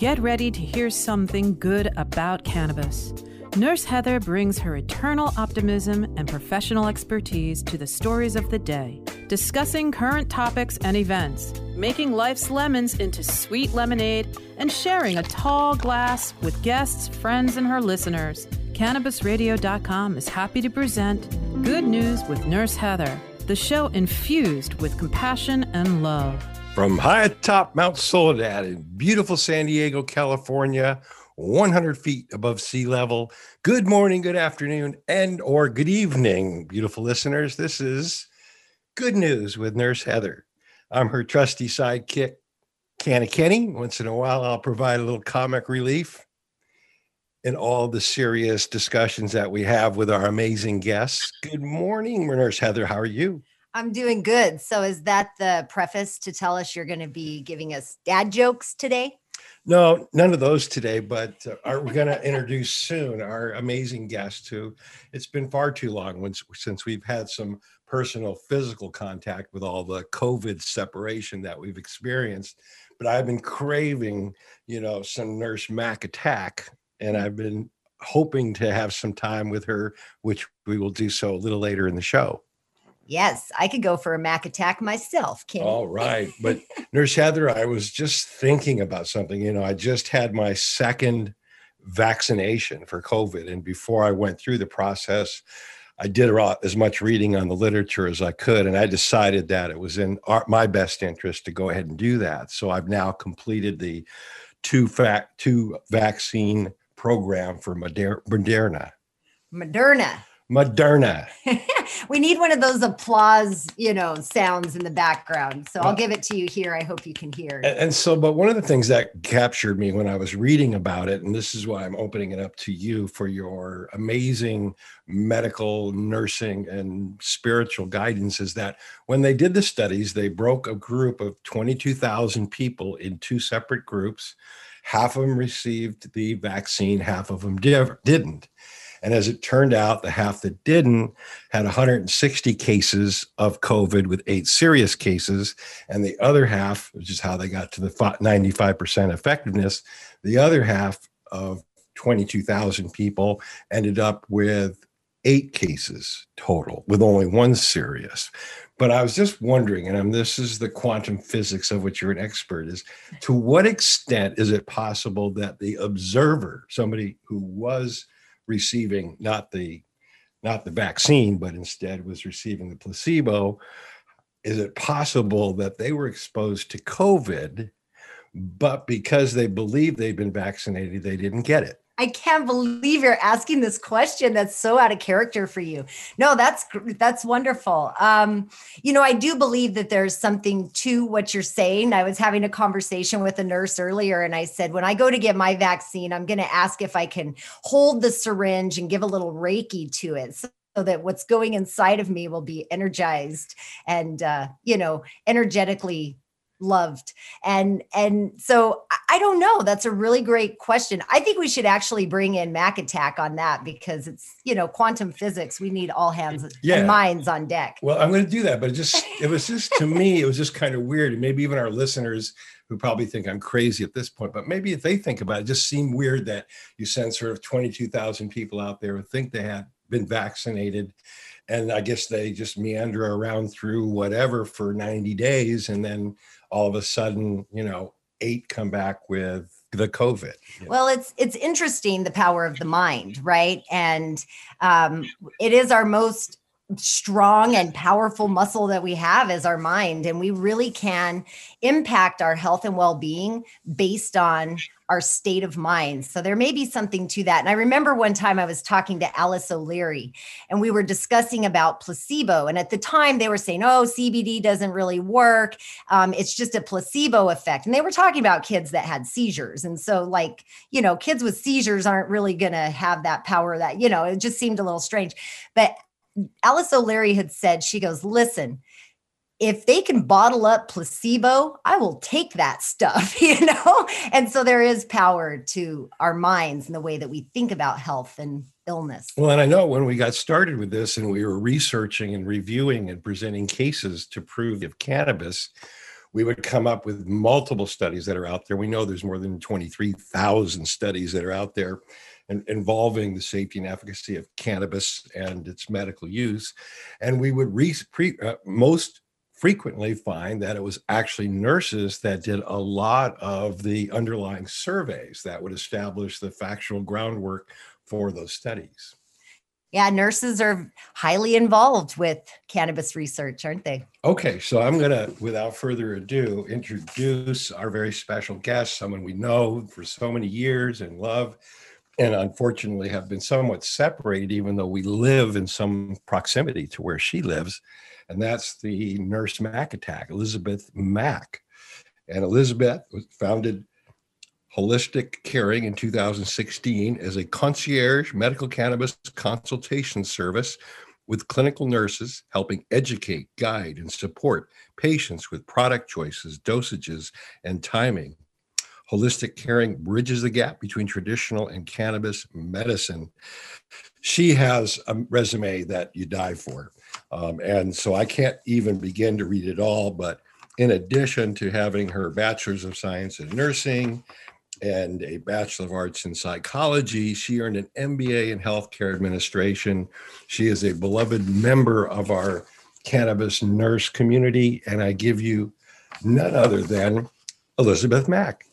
Get ready to hear something good about cannabis. Nurse Heather brings her eternal optimism and professional expertise to the stories of the day, discussing current topics and events, making life's lemons into sweet lemonade, and sharing a tall glass with guests, friends, and her listeners. CannabisRadio.com is happy to present Good News with Nurse Heather, the show infused with compassion and love. From high atop Mount Soledad in beautiful San Diego, California, 100 feet above sea level. Good morning, good afternoon, and or good evening, beautiful listeners. This is Good News with Nurse Heather. I'm her trusty sidekick, Canna Kenny. Once in a while, I'll provide a little comic relief in all the serious discussions that we have with our amazing guests. Good morning, Nurse Heather. How are you? I'm doing good. So, is that the preface to tell us you're going to be giving us dad jokes today? No, none of those today, but uh, are, we're going to introduce soon our amazing guest who it's been far too long since we've had some personal physical contact with all the COVID separation that we've experienced. But I've been craving, you know, some Nurse Mac attack, and I've been hoping to have some time with her, which we will do so a little later in the show. Yes, I could go for a Mac attack myself. Can All right. But Nurse Heather, I was just thinking about something. You know, I just had my second vaccination for COVID. And before I went through the process, I did as much reading on the literature as I could. And I decided that it was in our, my best interest to go ahead and do that. So I've now completed the two, fact, two vaccine program for Moderna. Moderna. Moderna. we need one of those applause, you know, sounds in the background. So I'll give it to you here. I hope you can hear. And, and, so, but one of the things that captured me when I was reading about it, and this is why I'm opening it up to you for your amazing medical, nursing, and spiritual guidance, is that when they did the studies, they broke a group of 22,000 people in two separate groups. Half of them received the vaccine, half of them didn't. And as it turned out, the half that didn't had 160 cases of COVID with eight serious cases. And the other half, which is how they got to the 95% effectiveness, the other half of 22,000 people ended up with eight cases total, with only one serious. But I was just wondering, and this is the quantum physics of which you're an expert, is to what extent is it possible that the observer, somebody who was receiving not the not the vaccine, but instead was receiving the placebo. Is it possible that they were exposed to COVID, but because they believe they've been vaccinated, they didn't get it? I can't believe you're asking this question. That's so out of character for you. No, that's that's wonderful. Um, you know, I do believe that there's something to what you're saying. I was having a conversation with a nurse earlier, and I said, when I go to get my vaccine, I'm going to ask if I can hold the syringe and give a little Reiki to it. So so that what's going inside of me will be energized and uh, you know energetically loved. And and so i don't know. That's a really great question. I think we should actually bring in mac attack on that because it's you know quantum physics. We need all hands yeah. and minds on deck. Well i'm going to do that but it just it was just to me it was just kind of weird. And maybe even our listeners who probably think i'm crazy at this point but maybe if they think about it, it just seem weird that you send sort of 22000 people out there who think they have been vaccinated and i guess they just meander around through whatever for 90 days and then all of a sudden, you know, eight come back with the COVID. Know? Well, it's it's interesting the power of the mind, right? And um, it is our most strong and powerful muscle that we have is our mind and we really can impact our health and well-being based on our state of mind. So there may be something to that. And I remember one time I was talking to Alice O'Leary and we were discussing about placebo. And at the time they were saying, oh, CBD doesn't really work. Um, it's just a placebo effect. And they were talking about kids that had seizures. And so, like, you know, kids with seizures aren't really going to have that power that, you know, it just seemed a little strange. But Alice O'Leary had said, she goes, listen, if they can bottle up placebo, I will take that stuff, you know? And so there is power to our minds and the way that we think about health and illness. Well, and I know when we got started with this and we were researching and reviewing and presenting cases to prove of cannabis, we would come up with multiple studies that are out there. We know there's more than 23,000 studies that are out there involving the safety and efficacy of cannabis and its medical use. And we would re- pre, uh, most frequently find that it was actually nurses that did a lot of the underlying surveys that would establish the factual groundwork for those studies. Yeah, nurses are highly involved with cannabis research, aren't they? Okay, so I'm going to, without further ado, introduce our very special guest, someone we know for so many years and love, and unfortunately have been somewhat separated, even though we live in some proximity to where she lives. And that's the Nurse Mac attack, Elisabeth Mack. And Elisabeth founded Holistic Caring in 2016 as a concierge medical cannabis consultation service with clinical nurses helping educate, guide, and support patients with product choices, dosages, and timing. Holistic Caring bridges the gap between traditional and cannabis medicine. She has a resume that you die for. Um, and so I can't even begin to read it all, but in addition to having her bachelor's of science in nursing and a Bachelor of Arts in Psychology. She earned an MBA in Healthcare Administration. She is a beloved member of our cannabis nurse community, and I give you none other than Elisabeth Mack.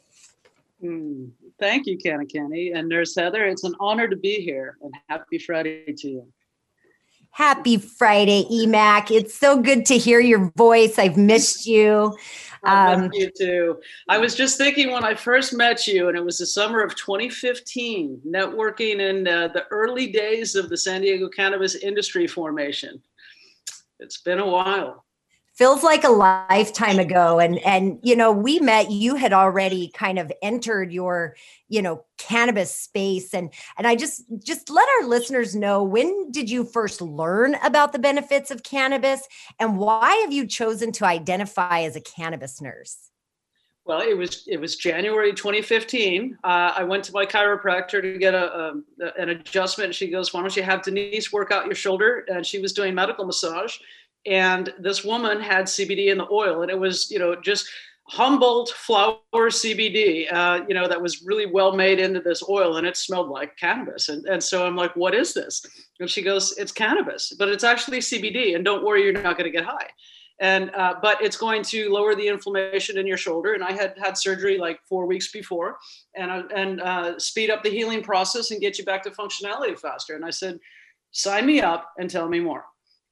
Mm, thank you, Kenny Kenny and Nurse Heather. It's an honor to be here, and happy Friday to you. Happy Friday, EMAC. It's so good to hear your voice. I've missed you. Um, you too. I was just thinking when I first met you, and it was the summer of 2015, networking in uh, the early days of the San Diego cannabis industry formation. It's been a while feels like a lifetime ago and and you know we met you had already kind of entered your you know cannabis space and and i just just let our listeners know when did you first learn about the benefits of cannabis and why have you chosen to identify as a cannabis nurse well, it was it was January 2015. Uh, I went to my chiropractor to get a, a, an adjustment. She goes, "Why don't you have Denise work out your shoulder?" And she was doing medical massage, and this woman had CBD in the oil, and it was you know just Humboldt flower CBD, uh, you know, that was really well made into this oil, and it smelled like cannabis. And and so I'm like, what is this? And she goes, it's cannabis, but it's actually CBD, and don't worry, you're not going to get high. And uh, but it's going to lower the inflammation in your shoulder. And I had had surgery like four weeks before, and uh, and uh, speed up the healing process and get you back to functionality faster. And I said, sign me up and tell me more.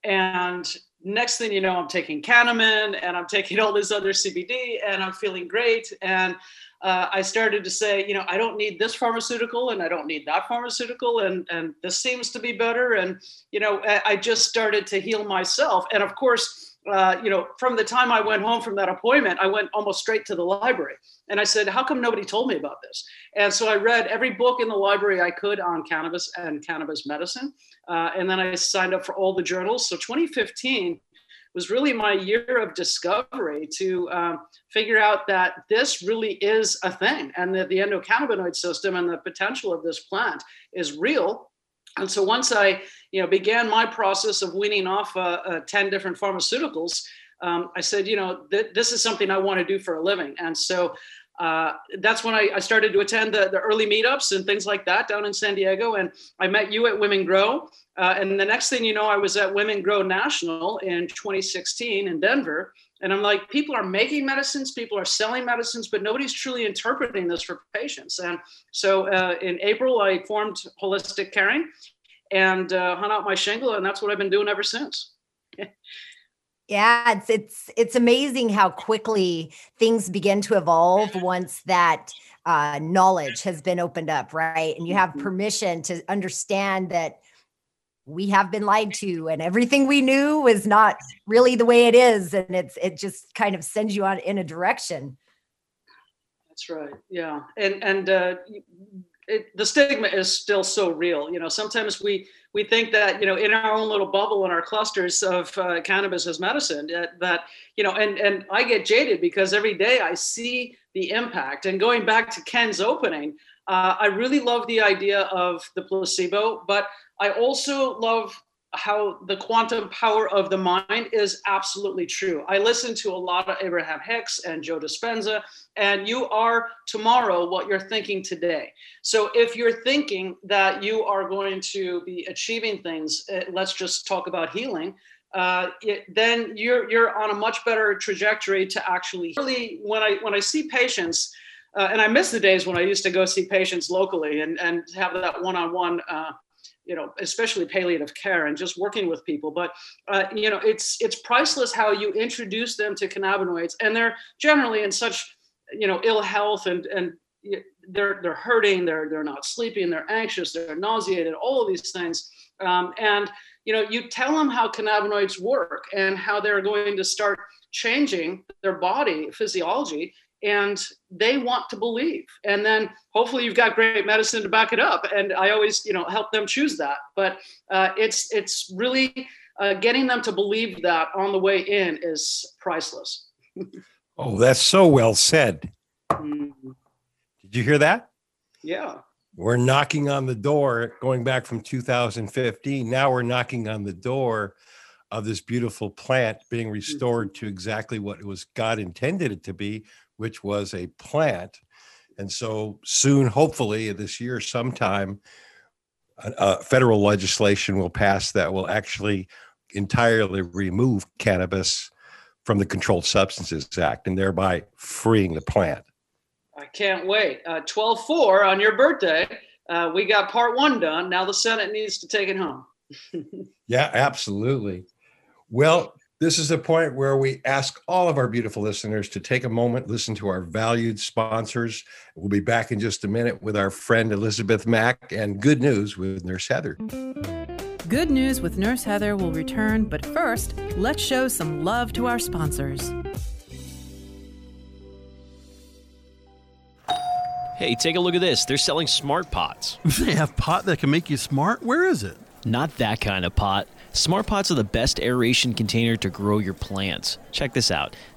And next thing you know, I'm taking Canamin and I'm taking all this other CBD and I'm feeling great. And uh, I started to say, you know, I don't need this pharmaceutical and I don't need that pharmaceutical, and and this seems to be better. And you know, I just started to heal myself. And of course, uh, you know, from the time I went home from that appointment, I went almost straight to the library. And I said, How come nobody told me about this? And so I read every book in the library I could on cannabis and cannabis medicine. Uh, and then I signed up for all the journals. So 2015 was really my year of discovery to um, figure out that this really is a thing and that the endocannabinoid system and the potential of this plant is real and so once I, you know, began my process of weaning off uh, uh, 10 different pharmaceuticals, um, I said, you know, th- this is something I want to do for a living. And so uh, that's when I, I, started to attend the, the, early meetups and things like that down in San Diego. And I met you at Women Grow. Uh, and the next thing you know, I was at Women Grow National in 2016 in Denver. And I'm like, people are making medicines, people are selling medicines, but nobody's truly interpreting this for patients. And so uh, in April, I formed Holistic Caring and uh, hung out my shingle, and that's what I've been doing ever since. yeah, it's it's it's amazing how quickly things begin to evolve once that uh, knowledge has been opened up, right? And you have mm-hmm. permission to understand that we have been lied to and everything we knew was not really the way it is and it's it just kind of sends you on in a direction. That's right yeah and and uh it, the stigma is still so real you know sometimes we we think that you know in our own little bubble in our clusters of uh, cannabis as medicine that, that you know and and i get jaded because every day i see the impact and going back to ken's opening uh, I really love the idea of the placebo, but I also love how the quantum power of the mind is absolutely true. I listen to a lot of Abraham Hicks and Joe Dispenza, and you are tomorrow what you're thinking today. So if you're thinking that you are going to be achieving things, eh, let's just talk about healing. Uh, it, then you're you're on a much better trajectory to actually really when I when I see patients. Uh, and I miss the days when I used to go see patients locally and, and have that one-on-one uh, you know especially palliative care and just working with people but uh, you know it's it's priceless how you introduce them to cannabinoids and they're generally in such you know ill health and and they're they're hurting they're they're not sleeping they're anxious they're nauseated all of these things. Um, and you know you tell them how cannabinoids work and how they're going to start changing their body physiology and they want to believe. And then hopefully you've got great medicine to back it up. And i always you know help them choose that. But uh, it's it's really uh, getting them to believe that on the way in is priceless. Oh that's so well said. Mm-hmm. did you hear that? Yeah. We're knocking on the door going back from 2015 now we're knocking on the door of this beautiful plant being restored mm-hmm. to exactly what it was god intended it to be which was a plant. And so soon, hopefully this year, sometime, uh, federal legislation will pass that will actually entirely remove cannabis from the Controlled Substances Act and thereby freeing the plant. I can't wait. Uh, 12 4 on your birthday, uh, we got part one done. Now the Senate needs to take it home. yeah, absolutely. Well, this is the point where we ask all of our beautiful listeners to take a moment, listen to our valued sponsors. We'll be back in just a minute with our friend Elisabeth Mack and good news with Nurse Heather. Good news with Nurse Heather will return, but first, let's show some love to our sponsors. Hey, take a look at this. They're selling smart pots. They have pot that can make you smart? Where is it? Not that kind of pot. Smart pots are the best aeration container to grow your plants. Check this out.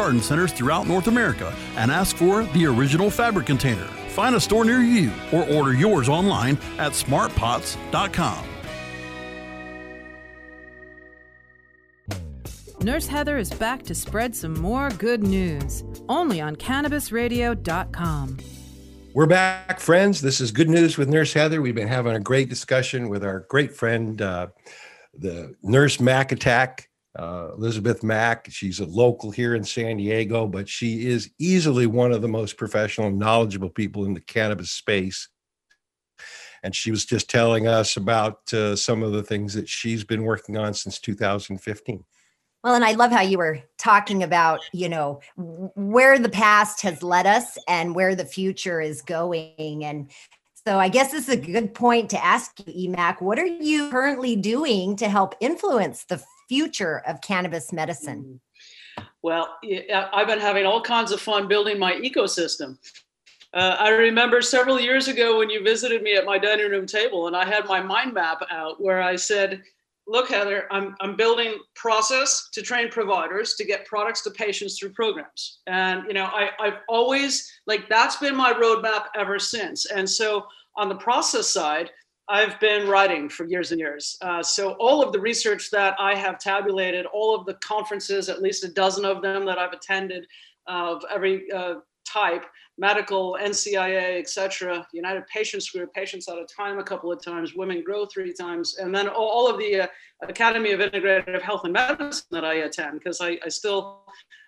garden centers throughout North America and ask for the original fabric container. Find a store near you or order yours online at smartpots.com. Nurse Heather is back to spread some more good news, only on cannabisradio.com. We're back, friends. This is Good News with Nurse Heather. We've been having a great discussion with our great friend, uh, the nurse Mac Attack, uh, Elisabeth Mack. She's a local here in San Diego, but she is easily one of the most professional and knowledgeable people in the cannabis space. And she was just telling us about uh, some of the things that she's been working on since 2015. Well, and I love how you were talking about, you know, where the past has led us and where the future is going. And so I guess this is a good point to ask you, Emac. What are you currently doing to help influence the future of cannabis medicine? Mm-hmm. Well, I've been having all kinds of fun building my ecosystem. Uh, I remember several years ago when you visited me at my dining room table, and I had my mind map out where I said, Look, Heather, I'm, I'm building process to train providers to get products to patients through programs. And, you know, I, I've always, like, that's been my roadmap ever since. And so on the process side, I've been writing for years and years. Uh, so all of the research that I have tabulated, all of the conferences, at least a dozen of them that I've attended of every uh, type, medical, NCIA, etc., United Patients Group, Patients Out of Time a couple of times, Women Grow three times, and then all of the uh, Academy of Integrative Health and Medicine that I attend, because I, I, still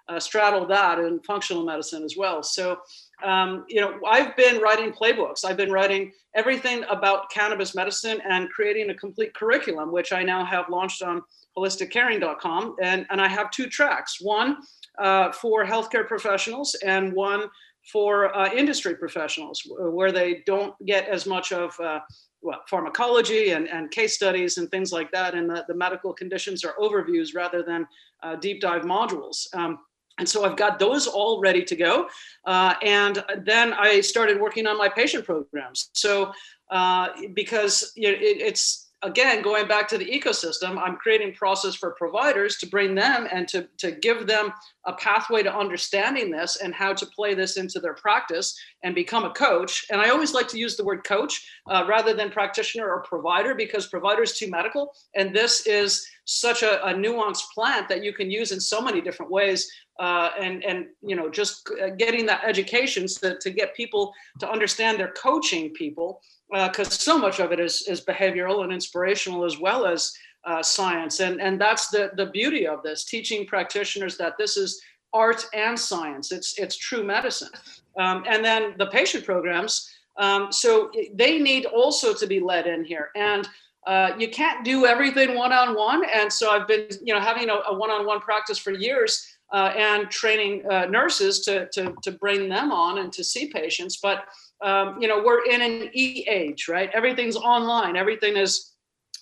uh, straddle that in functional medicine as well. So, um, you know, I've been writing playbooks. I've been writing everything about cannabis medicine and creating a complete curriculum, which I now have launched on holisticcaring.com. And, and I have two tracks one uh, for healthcare professionals and one for uh, industry professionals where they don't get as much of uh, well, pharmacology and, and case studies and things like that. And the, the medical conditions are overviews rather than uh, deep dive modules. Um, and so I've got those all ready to go. Uh, and then I started working on my patient programs. So uh, because it, it's again going back to the ecosystem i'm creating process for providers to bring them and to, to give them a pathway to understanding this and how to play this into their practice and become a coach and i always like to use the word coach uh, rather than practitioner or provider because provider is too medical and this is such a, a nuanced plant that you can use in so many different ways uh, and and you know just uh, getting that education to, to get people to understand they're coaching people because uh, so much of it is is behavioral and inspirational as well as uh, science. And and that's the the beauty of this teaching practitioners that this is art and science. It's it's true medicine. Um, and then the patient programs um, so they need also to be led in here. And uh, you can't do everything one-on-one and so i've been you know having a, a one-on-one practice for years uh, and training uh, nurses to, to, to bring them on and to see patients. But, um, you know, we're in an e age, right? Everything's online, everything is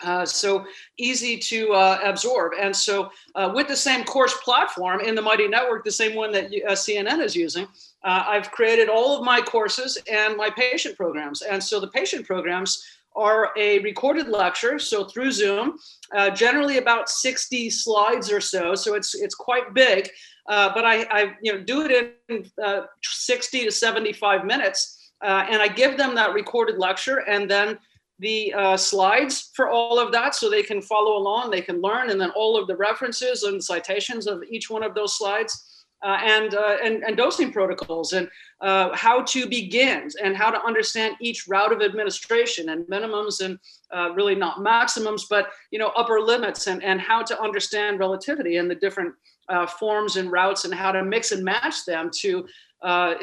uh, so easy to uh, absorb. And so, with the same course platform in the Mighty Network, the same one that CNN is using, I've created all of my courses and my patient programs. And so, the patient programs are a recorded lecture, so through Zoom, uh, generally about 60 slides or so. So it's it's quite big, uh, but I, I you know do it in uh, 60 to 75 minutes, uh, and I give them that recorded lecture and then the uh, slides for all of that so they can follow along, they can learn, and then all of the references and citations of each one of those slides uh, and, uh, and, and dosing protocols and uh, how to begin and how to understand each route of administration and minimums and uh, really not maximums, but you know upper limits and, and how to understand relativity and the different uh, forms and routes and how to mix and match them to uh,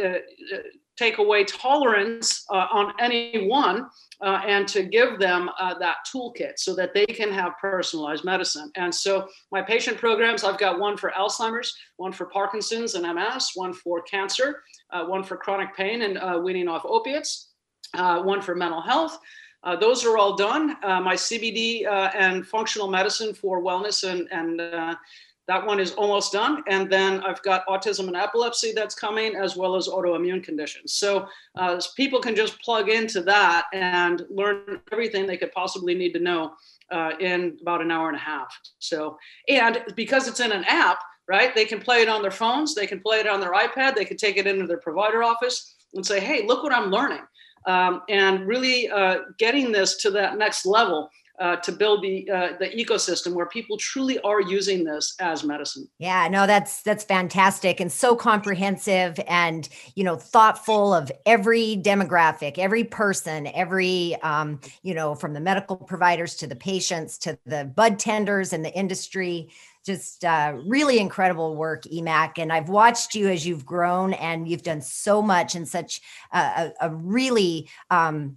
take away tolerance on any one uh, and to give them uh, that toolkit so that they can have personalized medicine. And so, my patient programs I've got one for Alzheimer's, one for Parkinson's and MS, one for cancer, uh, one for chronic pain and uh, weaning off opiates, uh, one for mental health. Uh, those are all done. my CBD and functional medicine for wellness and, and that one is almost done. And then I've got autism and epilepsy that's coming, as well as autoimmune conditions. So uh, people can just plug into that and learn everything they could possibly need to know uh, in about an hour and a half. So, and because it's in an app, right, they can play it on their phones, they can play it on their iPad, they can take it into their provider office and say, hey, look what I'm learning. Um, and really uh, getting this to that next level uh, to build the uh, the ecosystem where people truly are using this as medicine. Yeah, no, that's that's fantastic and so comprehensive and you know thoughtful of every demographic, every person, every um, you know from the medical providers to the patients to the bud tenders and the industry. Just uh, really incredible work, Emac. And I've watched you as you've grown and you've done so much in such a, a really um,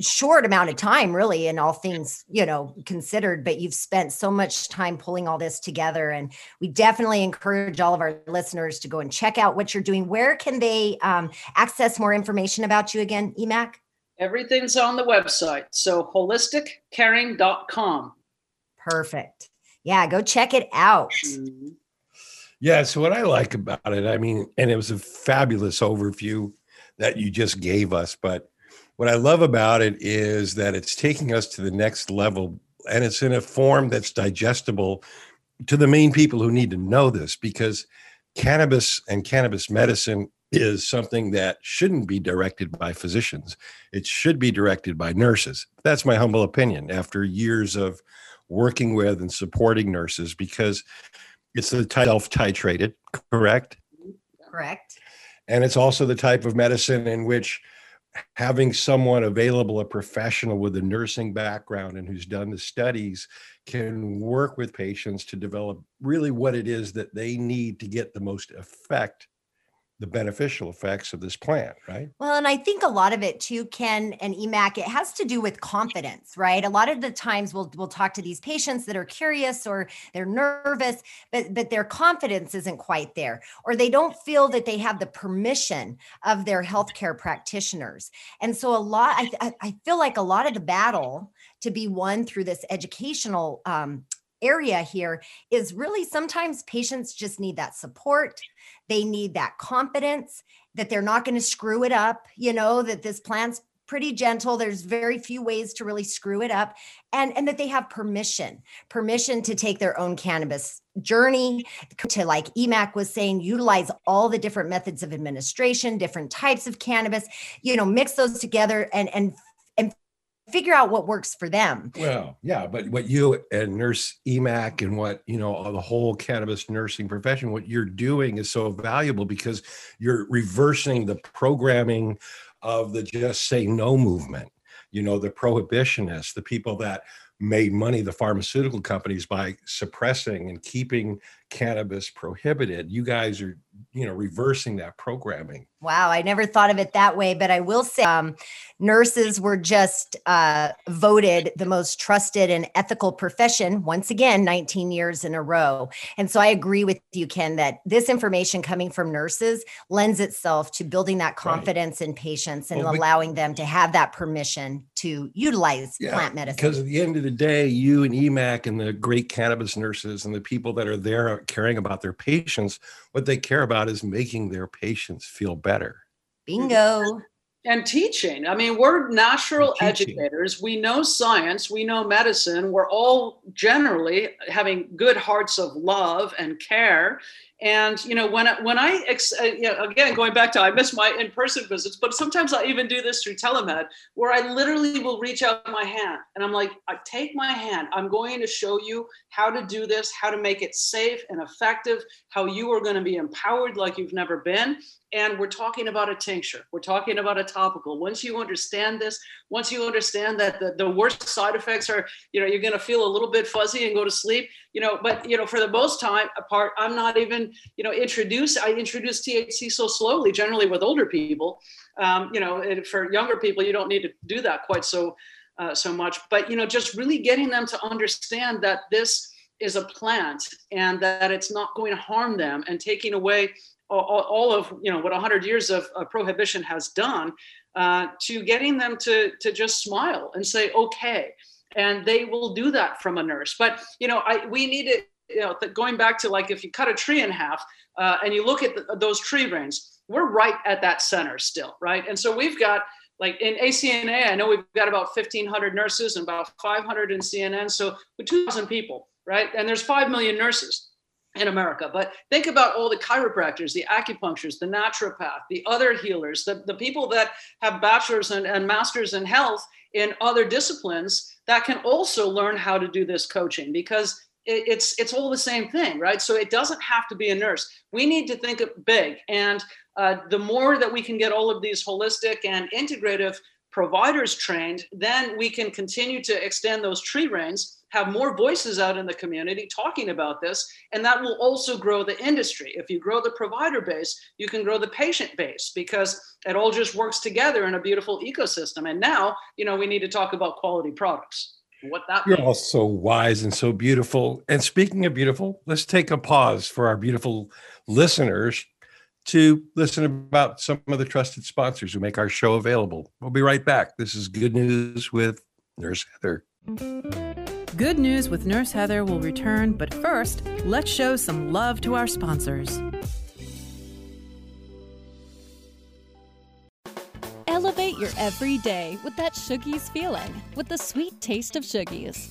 short amount of time really in all things you know considered but you've spent so much time pulling all this together and we definitely encourage all of our listeners to go and check out what you're doing. Where can they um, access more information about you again emac everything's on the website so holisticcaring.com perfect. Yeah go check it out. Mm-hmm. yeah so what i like about it i mean and it was a fabulous overview that you just gave us but what I love about it is that it's taking us to the next level and it's in a form that's digestible to the main people who need to know this because cannabis and cannabis medicine is something that shouldn't be directed by physicians. It should be directed by nurses. That's my humble opinion after years of working with and supporting nurses because it's the self titrated, correct? Correct. And it's also the type of medicine in which having someone available, a professional with a nursing background and who's done the studies, can work with patients to develop really what it is that they need to get the most effect the beneficial effects of this plant, right? Well, and I think a lot of it too, Ken and EMAC, it has to do with confidence, right? A lot of the times we'll we'll talk to these patients that are curious or they're nervous, but but their confidence isn't quite there, or they don't feel that they have the permission of their healthcare practitioners. And so a lot, I I feel like a lot of the battle to be won through this educational um, area here is really sometimes patients just need that support. They need that confidence that they're not going to screw it up, you know, that this plant's pretty gentle there's very few ways to really screw it up and and that they have permission permission to take their own cannabis journey to like emac was saying utilize all the different methods of administration different types of cannabis you know mix those together and and figure out what works for them. Well, yeah, but what you and Nurse EMAC and what, you know, the whole cannabis nursing profession, what you're doing is so valuable because you're reversing the programming of the just say no movement. You know, the prohibitionists, the people that made money, the pharmaceutical companies, by suppressing and keeping cannabis prohibited. You guys are, you know, reversing that programming. Wow, I never thought of it that way, but I will say um, nurses were just uh, voted the most trusted and ethical profession once again, 19 years in a row. And so I agree with you, Ken, that this information coming from nurses lends itself to building that confidence right. in patients and well, allowing them to have that permission to utilize yeah, plant medicine. Because at the end of the day, you and EMAC and the great cannabis nurses and the people that are there caring about their patients, what they care about is making their patients feel better. Bingo. And teaching. I mean, we're natural educators. We know science, we know medicine. We're all generally having good hearts of love and care. And you know, when I, when I uh, you know, again going back to I miss my in-person visits, but sometimes I even do this through telemed, where I literally will reach out my hand and I'm like, I take my hand. I'm going to show you how to do this, how to make it safe and effective, how you are going to be empowered like you've never been. And we're talking about a tincture. We're talking about a topical. Once you understand this, once you understand that the, the worst side effects are, you know, you're going to feel a little bit fuzzy and go to sleep, you know, but, you know, for the most time apart, I'm not even, you know, introduce, I introduce THC so slowly, generally with older people. Um, you know, for younger people, you don't need to do that quite so, uh, so much. But, you know, just really getting them to understand that this is a plant and that it's not going to harm them and taking away all, of you know what 100 years of, prohibition has done uh, to getting them to to just smile and say okay. And they will do that from a nurse. But you know i we need it you know going back to like if you cut a tree in half uh, and you look at the, those tree rings we're right at that center still right? And so we've got like in ACNA, I know we've got about 1,500 nurses and about 500 in CNN, so with 2,000 people, right? And there's 5 million nurses in America. But think about all the chiropractors, the acupuncturists, the naturopath, the other healers, the, the people that have bachelor's and, and masters in health in other disciplines that can also learn how to do this coaching because it, it's it's all the same thing, right? So it doesn't have to be a nurse. We need to think big, and uh, the more that we can get all of these holistic and integrative providers trained, then we can continue to extend those tree rings have more voices out in the community talking about this, and that will also grow the industry. If you grow the provider base, you can grow the patient base because it all just works together in a beautiful ecosystem. And now, you know, we need to talk about quality products. What that You're means. all so wise and so beautiful. And speaking of beautiful, let's take a pause for our beautiful listeners to listen about some of the trusted sponsors who make our show available. We'll be right back. This is Good News with Nurse Heather. Good News with Nurse Heather will return, but first, let's show some love to our sponsors. Elevate your everyday with that Shoogies feeling, with the sweet taste of Shoogies.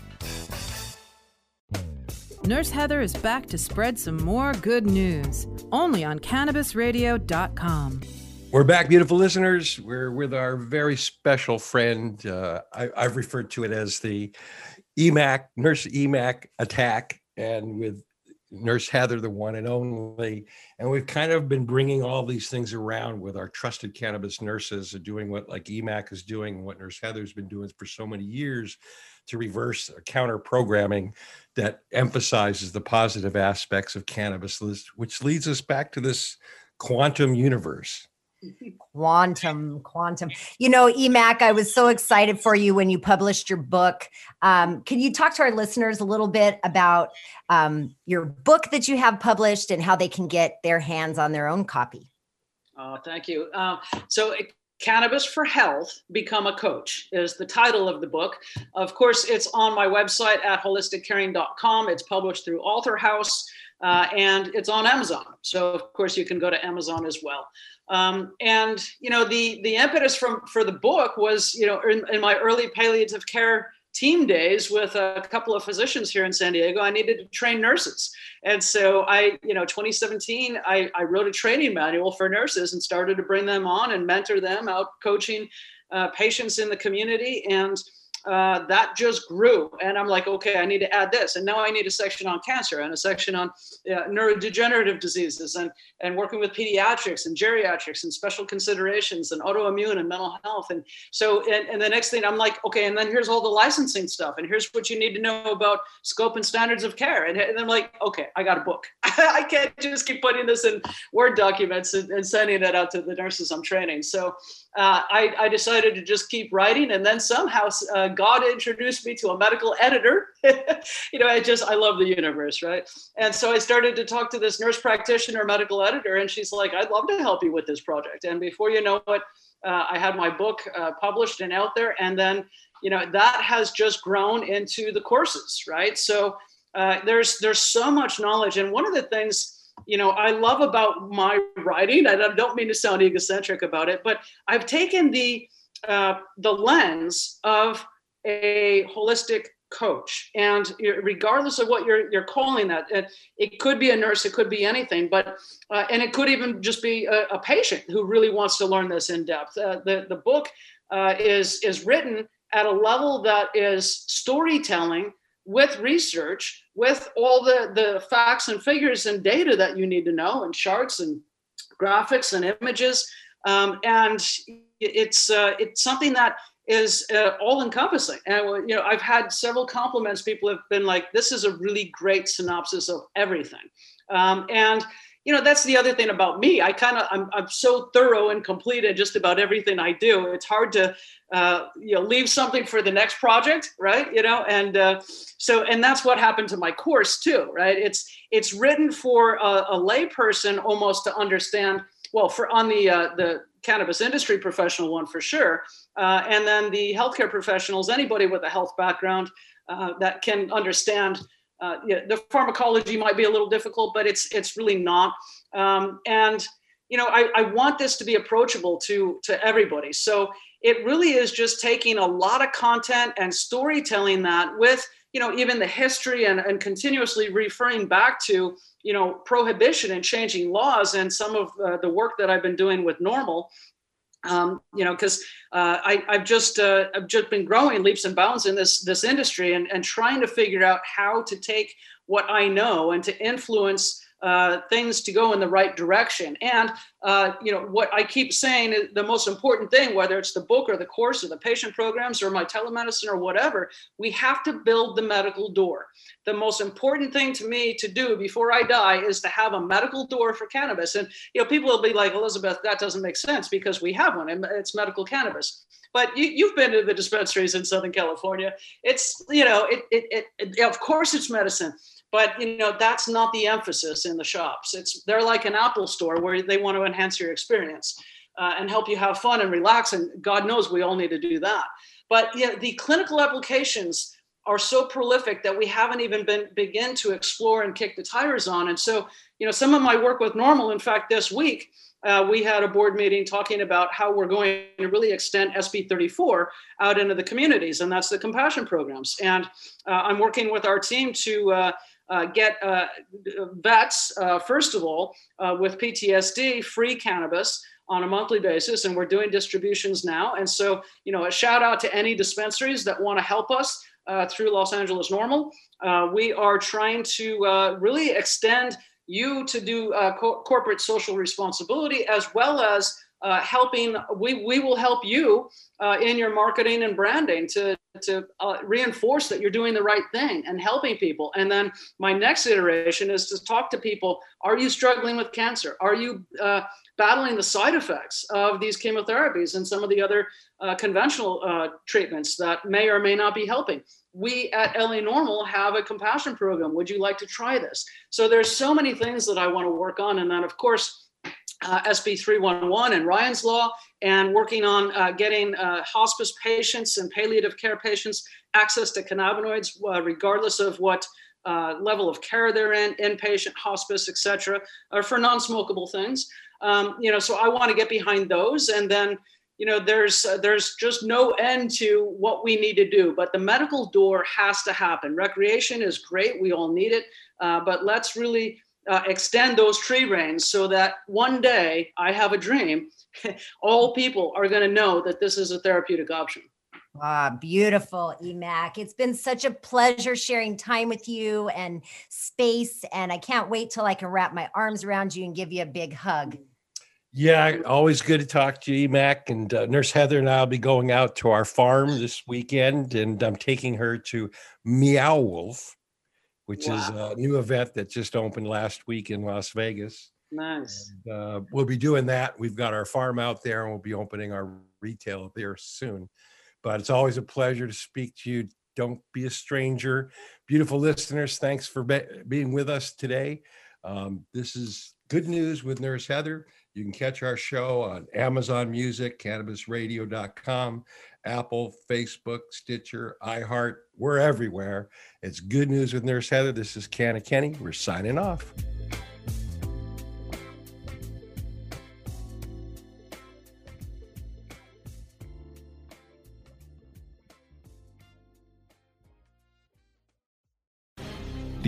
Nurse Heather is back to spread some more good news, only on CannabisRadio.com. We're back, beautiful listeners. We're with our very special friend. Uh, I, have referred to it as the EMAC, Nurse EMAC attack, and with Nurse Heather, the one and only. And we've kind of been bringing all these things around with our trusted cannabis nurses doing what like EMAC is doing what Nurse Heather's been doing for so many years to reverse counter programming that emphasizes the positive aspects of cannabis, which leads us back to this quantum universe. Quantum quantum. You know emac i was so excited for you when you published your book. Um, can you talk to our listeners a little bit about um, your book that you have published and how they can get their hands on their own copy? Oh thank you. Uh, so Cannabis for Health Become a Coach is the title of the book. Of course, it's on my website at holisticcaring.com. It's published through Author House uh, and it's on Amazon. So, of course, you can go to Amazon as well. Um, and you know, the the impetus from for the book was, you know, in, in, my early palliative care team days with a couple of physicians here in San Diego, I needed to train nurses, and so I, you know, 2017, I, I wrote a training manual for nurses and started to bring them on and mentor them out coaching uh, patients in the community. And uh, that just grew. And I'm like, okay, I need to add this. And now I need a section on cancer and a section on uh, neurodegenerative diseases and, and working with pediatrics and geriatrics and special considerations and autoimmune and mental health. And so, and, and the next thing I'm like, okay, and then here's all the licensing stuff. And here's what you need to know about scope and standards of care. And, and I'm like, okay, I got a book. I can't just keep putting this in Word documents and, and sending it out to the nurses I'm training. So uh, I, I, decided to just keep writing. And then somehow uh, God introduced me to a medical editor. you know, I just, I love the universe, right? And so I started to talk to this nurse practitioner, medical editor, and she's like, I'd love to help you with this project. And before you know it, uh, I had my book uh, published and out there. And then, you know, that has just grown into the courses, right? So uh, there's, there's so much knowledge. And one of the things, you know i love about my writing and i don't mean to sound egocentric about it but i've taken the uh, the lens of a holistic coach and regardless of what you're you're calling that it, could be a nurse it could be anything but uh, and it could even just be a, a, patient who really wants to learn this in depth uh, the the book uh, is is written at a level that is storytelling with research, with all the, the facts and figures and data that you need to know, and charts and graphics and images. Um, and it's uh, it's something that is uh, all encompassing. And you know, I've had several compliments. People have been like, "This is a really great synopsis of everything." Um, and you know that's the other thing about me i kind of I'm, I'm so thorough and complete in just about everything i do it's hard to uh, you know leave something for the next project right you know and uh, so and that's what happened to my course too right it's it's written for a, a lay person almost to understand well for on the uh, the cannabis industry professional one for sure uh, and then the healthcare professionals anybody with a health background uh, that can understand uh, yeah, the pharmacology might be a little difficult, but it's it's really not. Um, and you know, I, I want this to be approachable to to everybody. So it really is just taking a lot of content and storytelling that with you know even the history and, and continuously referring back to you know prohibition and changing laws and some of uh, the work that i've been doing with NORML. Um, you know, because uh, I, have just uh, I've just been growing leaps and bounds in this this industry and and trying to figure out how to take what I know and to influence uh, things to go in the right direction. And uh, you know what I keep saying is the most important thing, whether it's the book or the course or the patient programs or my telemedicine or whatever, we have to build the medical door. The most important thing to me to do before I die is to have a medical door for cannabis. And you know people will be like, Elisabeth, that doesn't make sense because we have one. and It's medical cannabis but you, have been to the dispensaries in Southern California. It's, you know, it, it, it, of course it's medicine, but you know that's not the emphasis in the shops. It's they're like an apple store where they want to enhance your experience uh, and help you have fun and relax and god knows we all need to do that. But yeah the clinical applications are so prolific that we haven't even been begin to explore and kick the tires on. And so you know some of my work with NORML in fact this week uh, we had a board meeting talking about how we're going to really extend SB 34 out into the communities, and that's the compassion programs. And uh, I'm working with our team to uh, get uh, vets, uh, first of all, uh, with PTSD, free cannabis on a monthly basis, and we're doing distributions now. And so, you know, a shout out to any dispensaries that want to help us uh, through Los Angeles NORML. Uh, we are trying to really extend you to do co- corporate social responsibility as well as uh, helping we, we will help you uh, in your marketing and branding to, to uh, reinforce that you're doing the right thing and helping people and then my next iteration is to talk to people are you struggling with cancer are you uh, battling the side effects of these chemotherapies and some of the other uh, conventional uh, treatments that may or may not be helping we at LA NORML have a compassion program. Would you like to try this? So there's so many things that I want to work on. And then, of course, uh, SB 311 and Ryan's Law, and working on uh, getting uh, hospice patients and palliative care patients access to cannabinoids, uh, regardless of what uh, level of care they're in, inpatient, hospice, etc., or for non-smokable things. Um, you know, so I want to get behind those, and then you know, there's uh, there's just no end to what we need to do. But the medical door has to happen. Recreation is great; we all need it, but let's really uh, extend those tree reigns so that one day I have a dream, all people are going to know that this is a therapeutic option. Ah, beautiful, Emac. It's been such a pleasure sharing time with you and space. And I can't wait till I can wrap my arms around you and give you a big hug. Yeah, always good to talk to you, Emac. And uh, Nurse Heather and I will be going out to our farm this weekend, and I'm taking her to Meow Wolf which wow. is a new event that just opened last week in Las Vegas. Nice. And, uh, we'll be doing that. We've got our farm out there, and we'll be opening our retail there soon. But it's always a pleasure to speak to you. Don't be a stranger. Beautiful listeners, thanks for be- being with us today. Um, this is Good News with Nurse Heather. You can catch our show on Amazon Music, cannabisradio.com, Apple, Facebook, Stitcher, iHeart. We're everywhere. It's good news with Nurse Heather. This is Canna Kenny. We're signing off.